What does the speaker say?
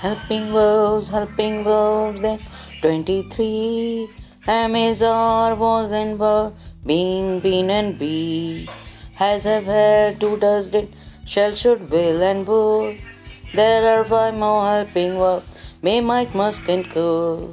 Helping verbs, helping verbs, then 23. Amazar was and were, being, been, and be. Has, have, had, do, does, it, shell should, bill and would. There are five more helping verbs, may, might, must, and could.